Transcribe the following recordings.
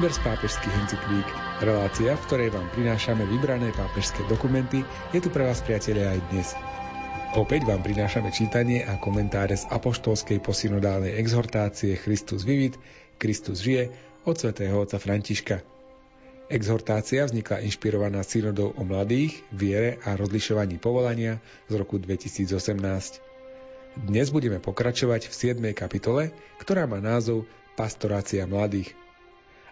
Výber z pápežských encyklík, relácia, v ktorej vám prinášame vybrané pápežské dokumenty, je tu pre vás, priatelia, aj dnes. Opäť vám prinášame čítanie a komentáre z apoštolskej posynodálnej exhortácie Christus vivit, Kristus žije od svätého otca Františka. Exhortácia vznikla inšpirovaná synodou o mladých, viere a rozlišovaní povolania z roku 2018. Dnes budeme pokračovať v 7. kapitole, ktorá má názov Pastorácia mladých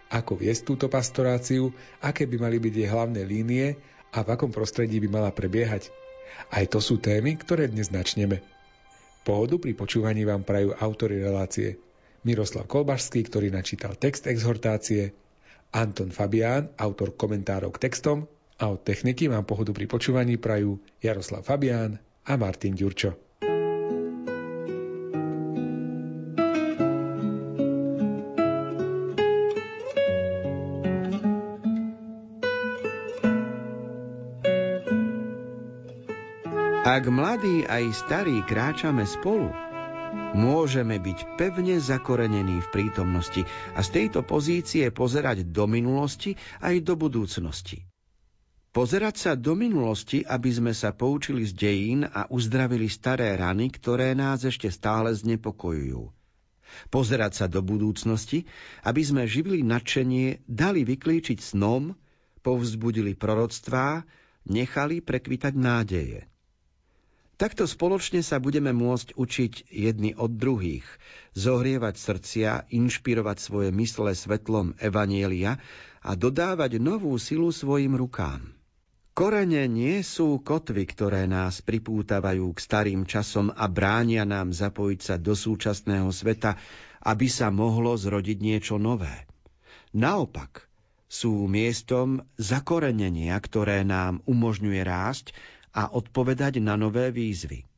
ako viesť túto pastoráciu, aké by mali byť jej hlavné línie a v akom prostredí by mala prebiehať. Aj to sú témy, ktoré dnes načneme. Pohodu pri počúvaní vám prajú autory relácie Miroslav Kolbašský, ktorý načítal text exhortácie, Anton Fabián, autor komentárov k textom a od techniky vám pohodu pri počúvaní prajú Jaroslav Fabián a Martin Ďurčo. Ak mladí aj starí kráčame spolu, môžeme byť pevne zakorenení v prítomnosti a z tejto pozície pozerať do minulosti aj do budúcnosti. Pozerať sa do minulosti, aby sme sa poučili z dejín a uzdravili staré rany, ktoré nás ešte stále znepokojujú. Pozerať sa do budúcnosti, aby sme živili nadšenie, dali vyklíčiť snom, povzbudili proroctvá, nechali prekvitať nádeje. Takto spoločne sa budeme môcť učiť jedni od druhých, zohrievať srdcia, inšpirovať svoje mysle svetlom Evanielia a dodávať novú silu svojim rukám. Korene nie sú kotvy, ktoré nás pripútavajú k starým časom a bránia nám zapojiť sa do súčasného sveta, aby sa mohlo zrodiť niečo nové. Naopak, sú miestom zakorenenia, ktoré nám umožňuje rásť a odpovedať na nové výzvy.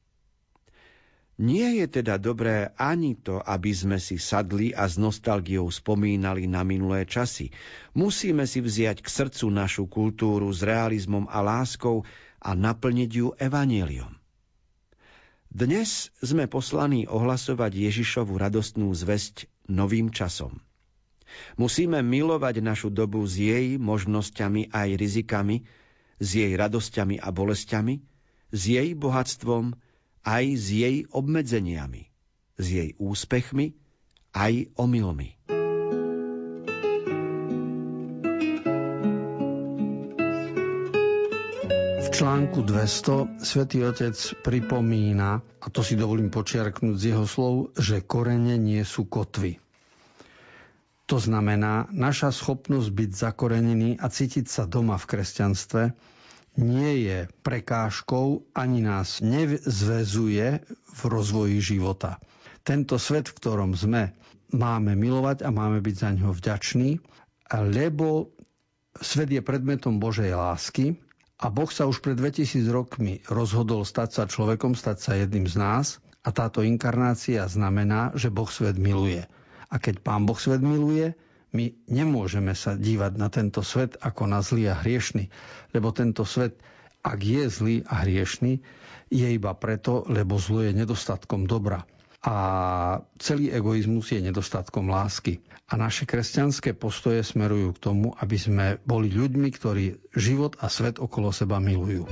Nie je teda dobré ani to, aby sme si sadli a s nostalgiou spomínali na minulé časy. Musíme si vziať k srdcu našu kultúru s realizmom a láskou a naplniť ju evaníliom. Dnes sme poslaní ohlasovať Ježišovu radostnú zväzť novým časom. Musíme milovať našu dobu s jej možnosťami aj rizikami, s jej radosťami a bolestiami, s jej bohatstvom aj s jej obmedzeniami, s jej úspechmi aj omylmi. V článku 200 svätý Otec pripomína, a to si dovolím počiarknúť z jeho slov, že korene nie sú kotvy. To znamená, naša schopnosť byť zakorenený a cítiť sa doma v kresťanstve nie je prekážkou ani nás nezväzuje v rozvoji života. Tento svet, v ktorom sme, máme milovať a máme byť za ňo vďační, lebo svet je predmetom Božej lásky a Boh sa už pred 2000 rokmi rozhodol stať sa človekom, stať sa jedným z nás a táto inkarnácia znamená, že Boh svet miluje. A keď Pán Boh svet miluje, my nemôžeme sa dívať na tento svet ako na zlý a hriešný, lebo tento svet, ak je zlý a hriešný, je iba preto, lebo zlo je nedostatkom dobra. A celý egoizmus je nedostatkom lásky. A naše kresťanské postoje smerujú k tomu, aby sme boli ľuďmi, ktorí život a svet okolo seba milujú.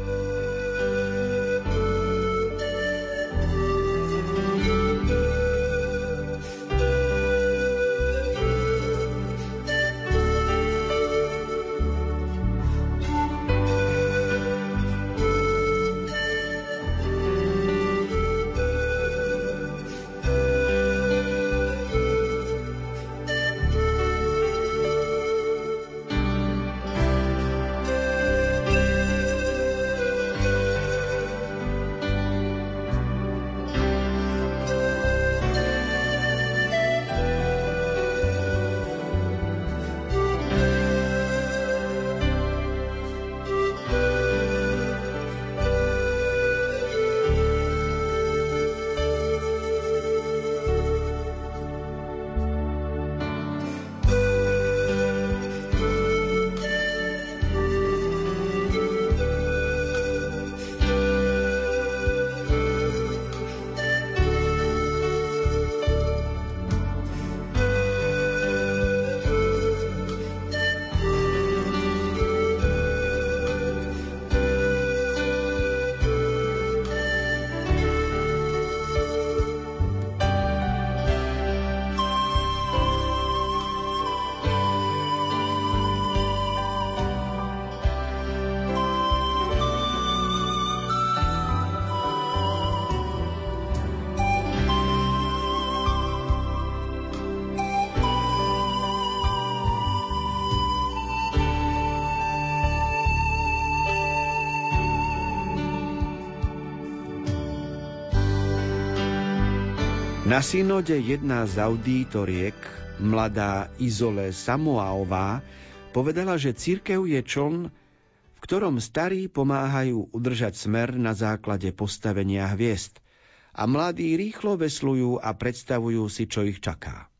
Na synode jedna z auditoriek, mladá Izole Samoaová, povedala, že církev je čln, v ktorom starí pomáhajú udržať smer na základe postavenia hviezd a mladí rýchlo veslujú a predstavujú si, čo ich čaká.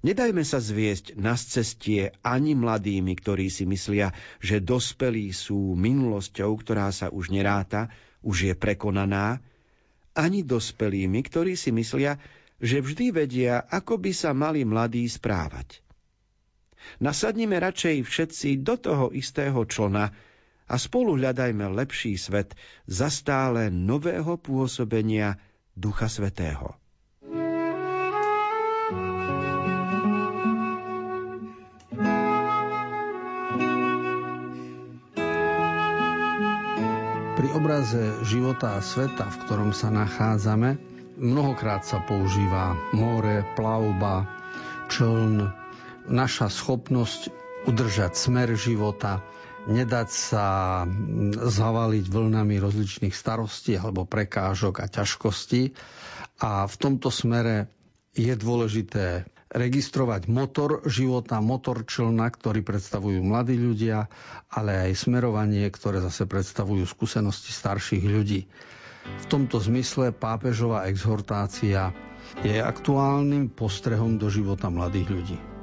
Nedajme sa zviesť na cestie ani mladými, ktorí si myslia, že dospelí sú minulosťou, ktorá sa už neráta, už je prekonaná, ani dospelými, ktorí si myslia, že vždy vedia, ako by sa mali mladí správať. Nasadnime radšej všetci do toho istého člona a spolu hľadajme lepší svet za stále nového pôsobenia Ducha Svetého. Obraze života a sveta, v ktorom sa nachádzame, mnohokrát sa používa more, plavba, čln, naša schopnosť udržať smer života, nedať sa zavaliť vlnami rozličných starostí alebo prekážok a ťažkostí. A v tomto smere je dôležité registrovať motor života, motor člna, ktorý predstavujú mladí ľudia, ale aj smerovanie, ktoré zase predstavujú skúsenosti starších ľudí. V tomto zmysle pápežová exhortácia je aktuálnym postrehom do života mladých ľudí.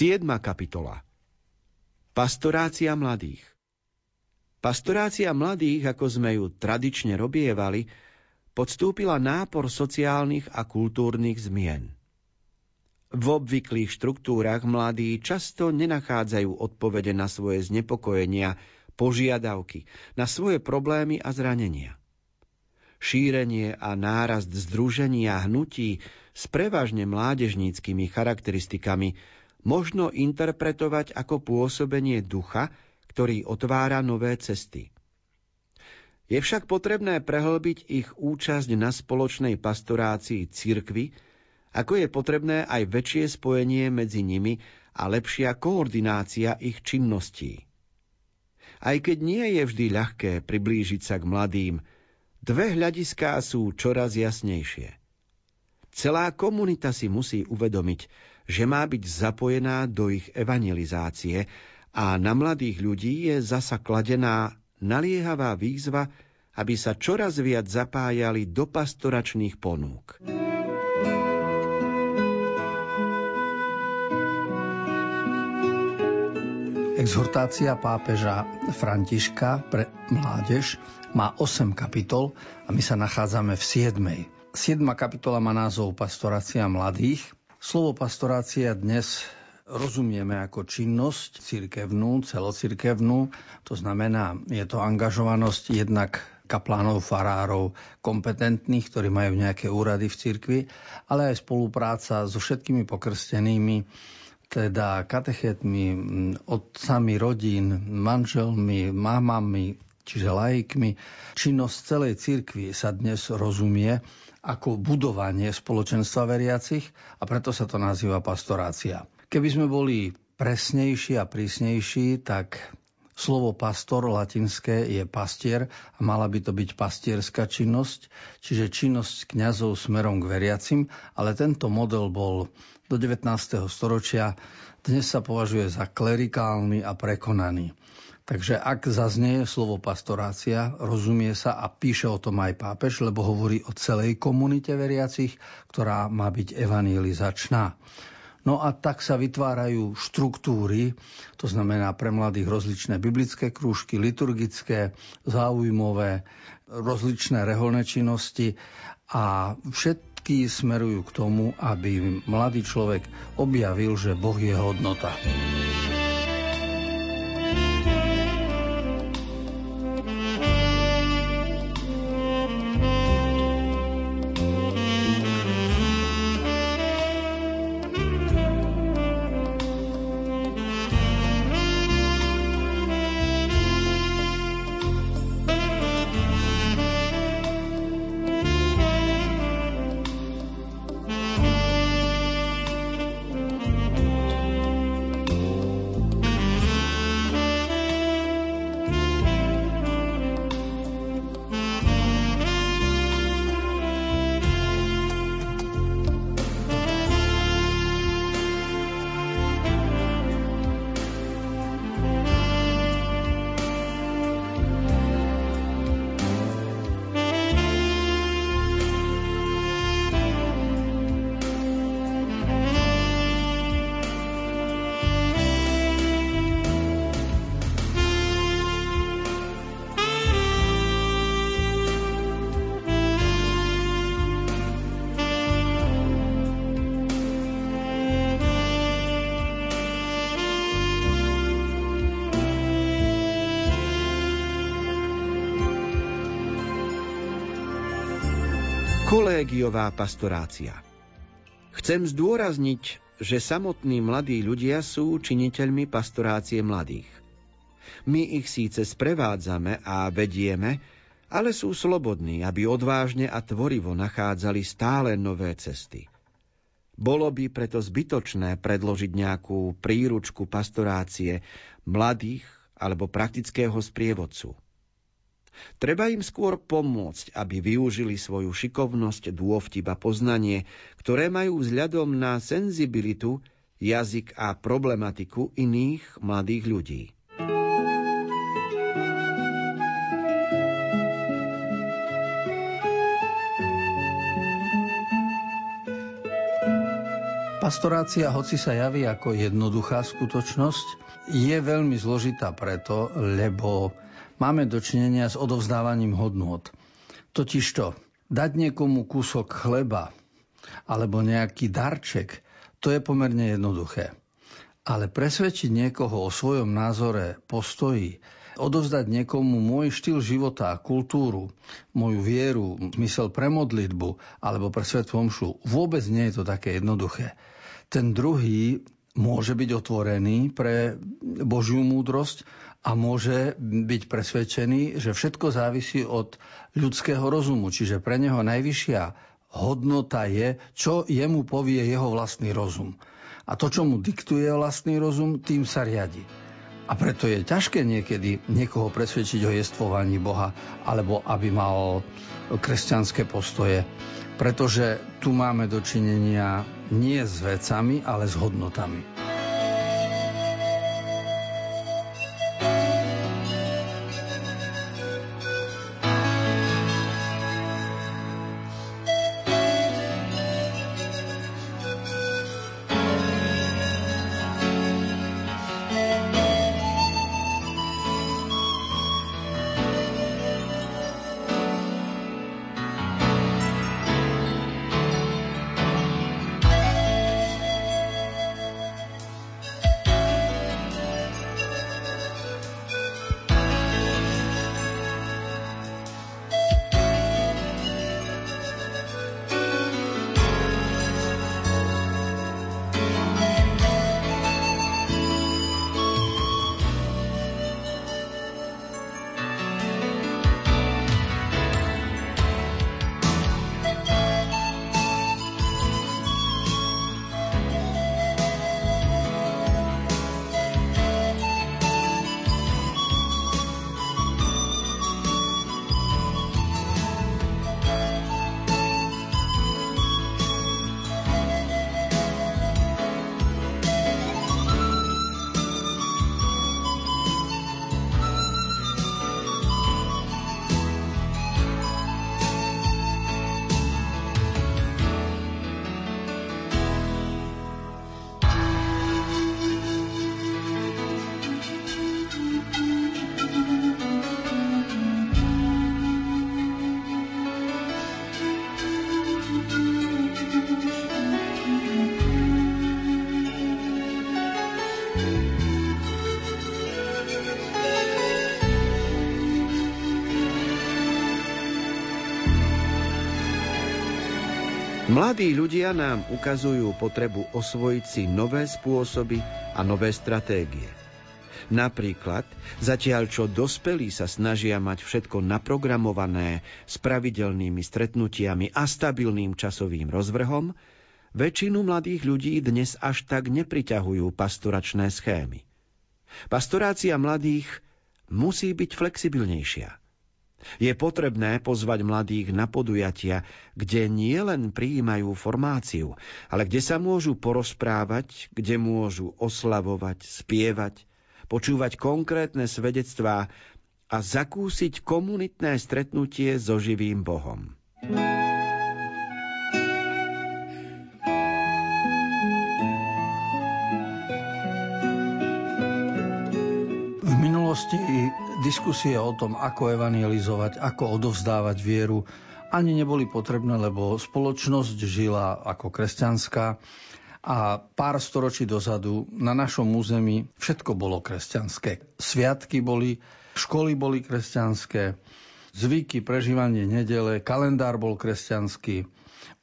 Siedma kapitola Pastorácia mladých Pastorácia mladých, ako sme ju tradične robievali, podstúpila nápor sociálnych a kultúrnych zmien. V obvyklých štruktúrach mladí často nenachádzajú odpovede na svoje znepokojenia, požiadavky, na svoje problémy a zranenia. Šírenie a nárast združení a hnutí s prevažne mládežníckými charakteristikami možno interpretovať ako pôsobenie ducha, ktorý otvára nové cesty. Je však potrebné prehlbiť ich účasť na spoločnej pastorácii cirkvy, ako je potrebné aj väčšie spojenie medzi nimi a lepšia koordinácia ich činností. Aj keď nie je vždy ľahké priblížiť sa k mladým, dve hľadiská sú čoraz jasnejšie. Celá komunita si musí uvedomiť, že má byť zapojená do ich evangelizácie a na mladých ľudí je zasa kladená naliehavá výzva aby sa čoraz viac zapájali do pastoračných ponúk. Exhortácia pápeža Františka pre mládež má 8 kapitol a my sa nachádzame v 7. 7. kapitola má názov Pastorácia mladých. Slovo pastorácia dnes rozumieme ako činnosť cirkevnú, celocirkevnú. To znamená, je to angažovanosť jednak kaplánov, farárov, kompetentných, ktorí majú nejaké úrady v cirkvi, ale aj spolupráca so všetkými pokrstenými, teda katechetmi, otcami rodín, manželmi, mamami, čiže laikmi. Činnosť celej cirkvi sa dnes rozumie ako budovanie spoločenstva veriacich a preto sa to nazýva pastorácia. Keby sme boli presnejší a prísnejší, tak Slovo pastor latinské je pastier a mala by to byť pastierská činnosť, čiže činnosť kňazov smerom k veriacim, ale tento model bol do 19. storočia, dnes sa považuje za klerikálny a prekonaný. Takže ak zaznie slovo pastorácia, rozumie sa a píše o tom aj pápež, lebo hovorí o celej komunite veriacich, ktorá má byť evangelizačná. No a tak sa vytvárajú štruktúry, to znamená pre mladých rozličné biblické krúžky, liturgické, záujmové, rozličné reholné činnosti a všetky smerujú k tomu, aby mladý človek objavil, že Boh je hodnota. Kolégiová pastorácia Chcem zdôrazniť, že samotní mladí ľudia sú činiteľmi pastorácie mladých. My ich síce sprevádzame a vedieme, ale sú slobodní, aby odvážne a tvorivo nachádzali stále nové cesty. Bolo by preto zbytočné predložiť nejakú príručku pastorácie mladých alebo praktického sprievodcu. Treba im skôr pomôcť, aby využili svoju šikovnosť, dôvtip a poznanie, ktoré majú vzhľadom na senzibilitu, jazyk a problematiku iných mladých ľudí. Pastorácia, hoci sa javí ako jednoduchá skutočnosť, je veľmi zložitá preto, lebo máme dočinenia s odovzdávaním hodnôt. Totižto, dať niekomu kúsok chleba alebo nejaký darček, to je pomerne jednoduché. Ale presvedčiť niekoho o svojom názore, postoji, odovzdať niekomu môj štýl života kultúru, moju vieru, zmysel pre modlitbu alebo pre omšu, vôbec nie je to také jednoduché. Ten druhý môže byť otvorený pre Božiu múdrosť a môže byť presvedčený, že všetko závisí od ľudského rozumu. Čiže pre neho najvyššia hodnota je, čo jemu povie jeho vlastný rozum. A to, čo mu diktuje vlastný rozum, tým sa riadi. A preto je ťažké niekedy niekoho presvedčiť o jestvovaní Boha, alebo aby mal kresťanské postoje. Pretože tu máme dočinenia nie s vecami, ale s hodnotami. Mladí ľudia nám ukazujú potrebu osvojiť si nové spôsoby a nové stratégie. Napríklad, zatiaľ čo dospelí sa snažia mať všetko naprogramované s pravidelnými stretnutiami a stabilným časovým rozvrhom, väčšinu mladých ľudí dnes až tak nepriťahujú pastoračné schémy. Pastorácia mladých musí byť flexibilnejšia. Je potrebné pozvať mladých na podujatia, kde nie len prijímajú formáciu, ale kde sa môžu porozprávať, kde môžu oslavovať, spievať, počúvať konkrétne svedectvá a zakúsiť komunitné stretnutie so živým Bohom. V minulosti diskusie o tom, ako evangelizovať, ako odovzdávať vieru, ani neboli potrebné, lebo spoločnosť žila ako kresťanská a pár storočí dozadu na našom území všetko bolo kresťanské. Sviatky boli, školy boli kresťanské, zvyky, prežívanie nedele, kalendár bol kresťanský,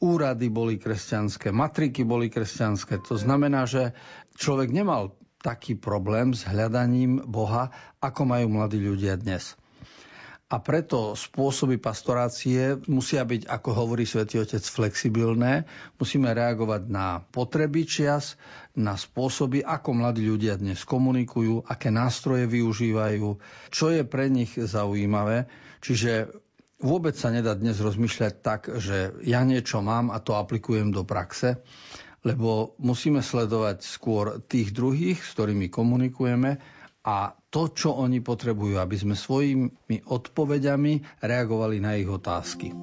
úrady boli kresťanské, matriky boli kresťanské. To znamená, že človek nemal taký problém s hľadaním Boha, ako majú mladí ľudia dnes. A preto spôsoby pastorácie musia byť, ako hovorí svätý Otec, flexibilné. Musíme reagovať na potreby čias, na spôsoby, ako mladí ľudia dnes komunikujú, aké nástroje využívajú, čo je pre nich zaujímavé. Čiže vôbec sa nedá dnes rozmýšľať tak, že ja niečo mám a to aplikujem do praxe, lebo musíme sledovať skôr tých druhých, s ktorými komunikujeme a to, čo oni potrebujú, aby sme svojimi odpovediami reagovali na ich otázky.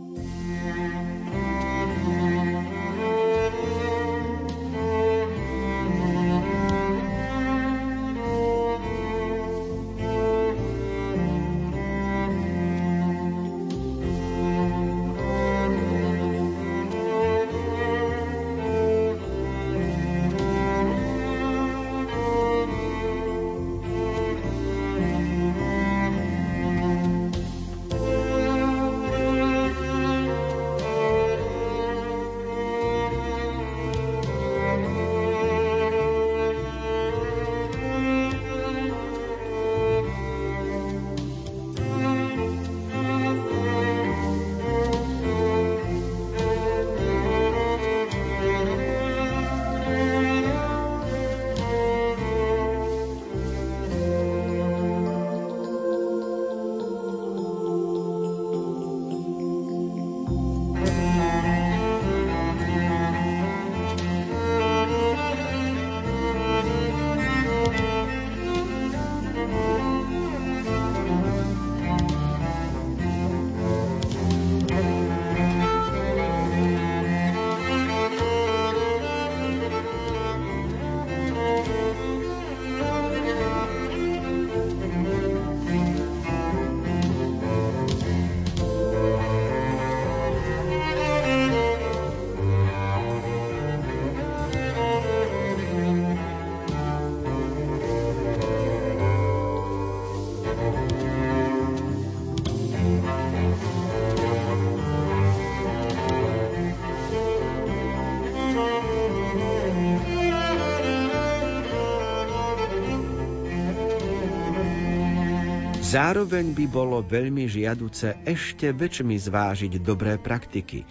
Zároveň by bolo veľmi žiaduce ešte väčšmi zvážiť dobré praktiky,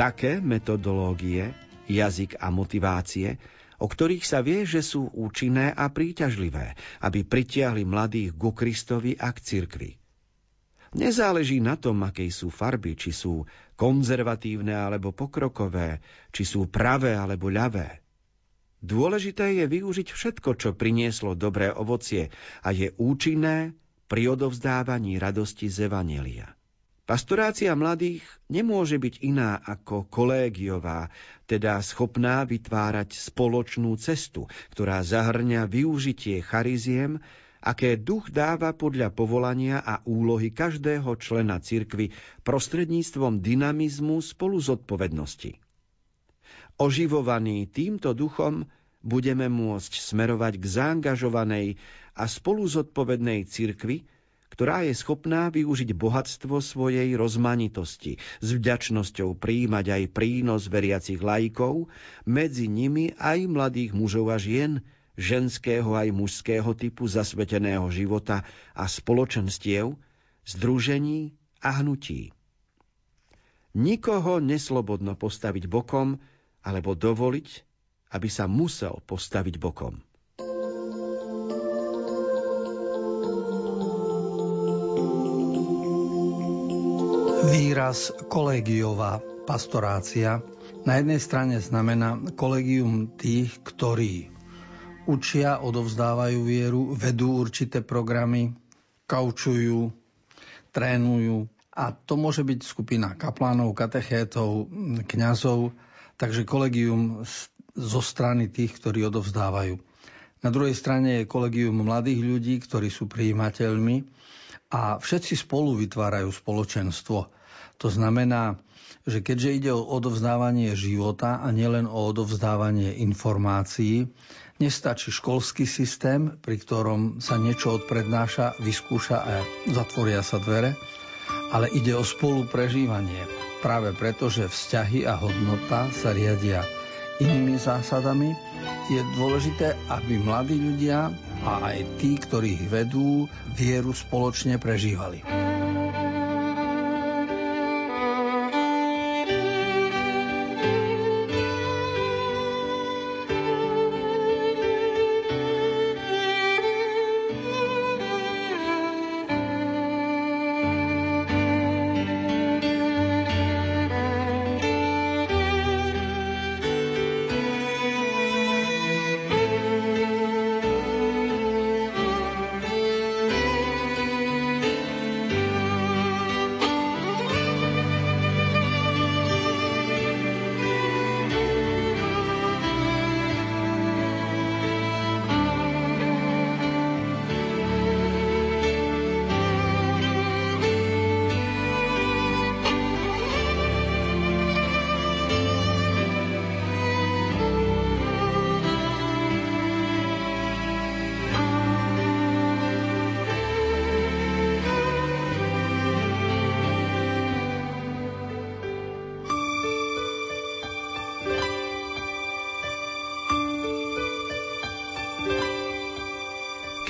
také metodológie, jazyk a motivácie, o ktorých sa vie, že sú účinné a príťažlivé, aby pritiahli mladých ku Kristovi a k cirkvi. Nezáleží na tom, akej sú farby, či sú konzervatívne alebo pokrokové, či sú pravé alebo ľavé. Dôležité je využiť všetko, čo prinieslo dobré ovocie a je účinné, pri odovzdávaní radosti z Evanelia. Pastorácia mladých nemôže byť iná ako kolégiová, teda schopná vytvárať spoločnú cestu, ktorá zahrňa využitie chariziem, aké duch dáva podľa povolania a úlohy každého člena cirkvy prostredníctvom dynamizmu spolu zodpovednosti. Oživovaný týmto duchom budeme môcť smerovať k zaangažovanej a spolu zodpovednej cirkvi, ktorá je schopná využiť bohatstvo svojej rozmanitosti, s vďačnosťou príjmať aj prínos veriacich lajkov, medzi nimi aj mladých mužov a žien, ženského aj mužského typu zasveteného života a spoločenstiev, združení a hnutí. Nikoho neslobodno postaviť bokom alebo dovoliť, aby sa musel postaviť bokom. Výraz kolegiová pastorácia na jednej strane znamená kolegium tých, ktorí učia, odovzdávajú vieru, vedú určité programy, kaučujú, trénujú. A to môže byť skupina kaplánov, katechétov, kňazov, takže kolegium zo strany tých, ktorí odovzdávajú. Na druhej strane je kolegium mladých ľudí, ktorí sú prijímateľmi a všetci spolu vytvárajú spoločenstvo. To znamená, že keďže ide o odovzdávanie života a nielen o odovzdávanie informácií, nestačí školský systém, pri ktorom sa niečo odprednáša, vyskúša a zatvoria sa dvere, ale ide o spolu prežívanie. Práve preto, že vzťahy a hodnota sa riadia inými zásadami, je dôležité, aby mladí ľudia a aj tí, ktorých vedú, vieru spoločne prežívali.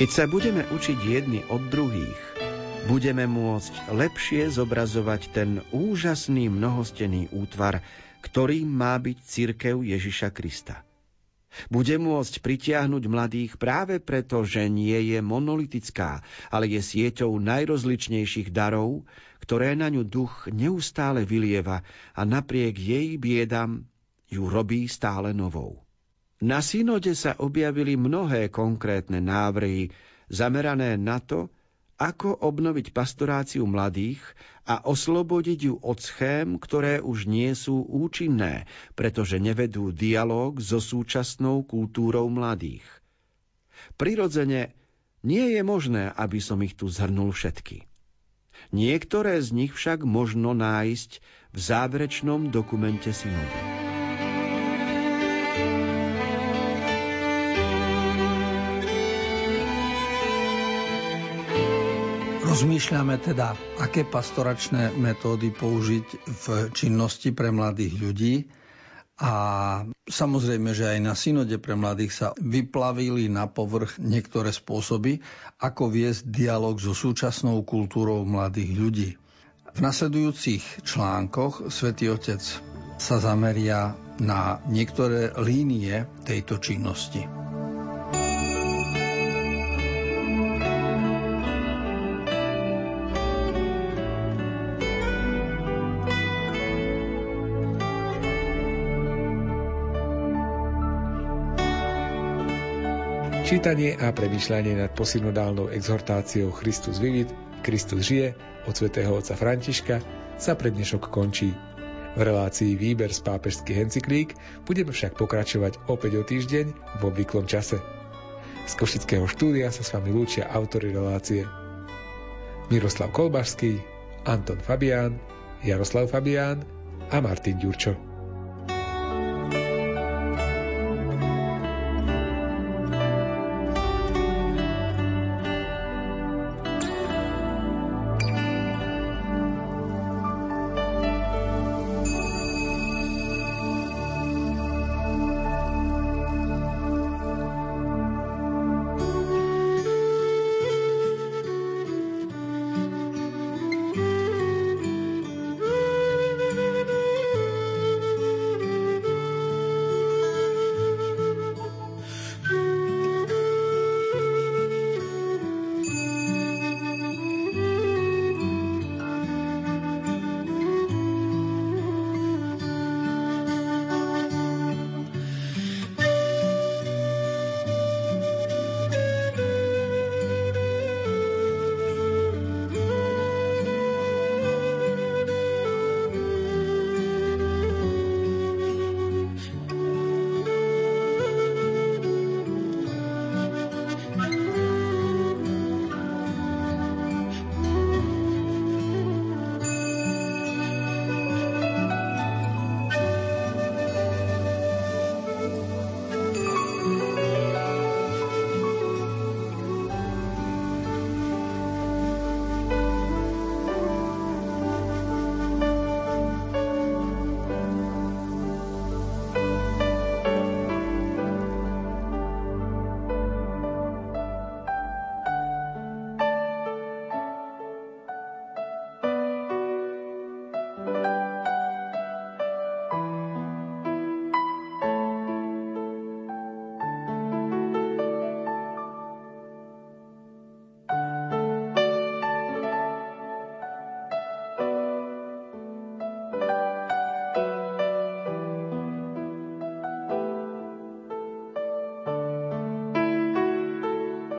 Keď sa budeme učiť jedni od druhých, budeme môcť lepšie zobrazovať ten úžasný mnohostený útvar, ktorým má byť církev Ježiša Krista. Bude môcť pritiahnuť mladých práve preto, že nie je monolitická, ale je sieťou najrozličnejších darov, ktoré na ňu duch neustále vylieva a napriek jej biedam ju robí stále novou. Na synode sa objavili mnohé konkrétne návrhy zamerané na to, ako obnoviť pastoráciu mladých a oslobodiť ju od schém, ktoré už nie sú účinné, pretože nevedú dialog so súčasnou kultúrou mladých. Prirodzene nie je možné, aby som ich tu zhrnul všetky. Niektoré z nich však možno nájsť v záverečnom dokumente synody. Rozmýšľame teda, aké pastoračné metódy použiť v činnosti pre mladých ľudí. A samozrejme, že aj na synode pre mladých sa vyplavili na povrch niektoré spôsoby, ako viesť dialog so súčasnou kultúrou mladých ľudí. V nasledujúcich článkoch svätý Otec sa zameria na niektoré línie tejto činnosti. Čítanie a premyšľanie nad posynodálnou exhortáciou Christus vivit, Kristus žije od svätého otca Františka sa pre dnešok končí. V relácii Výber z pápežských encyklík budeme však pokračovať opäť o týždeň v obvyklom čase. Z Košického štúdia sa s vami lúčia autory relácie Miroslav Kolbašský, Anton Fabián, Jaroslav Fabián a Martin Ďurčo.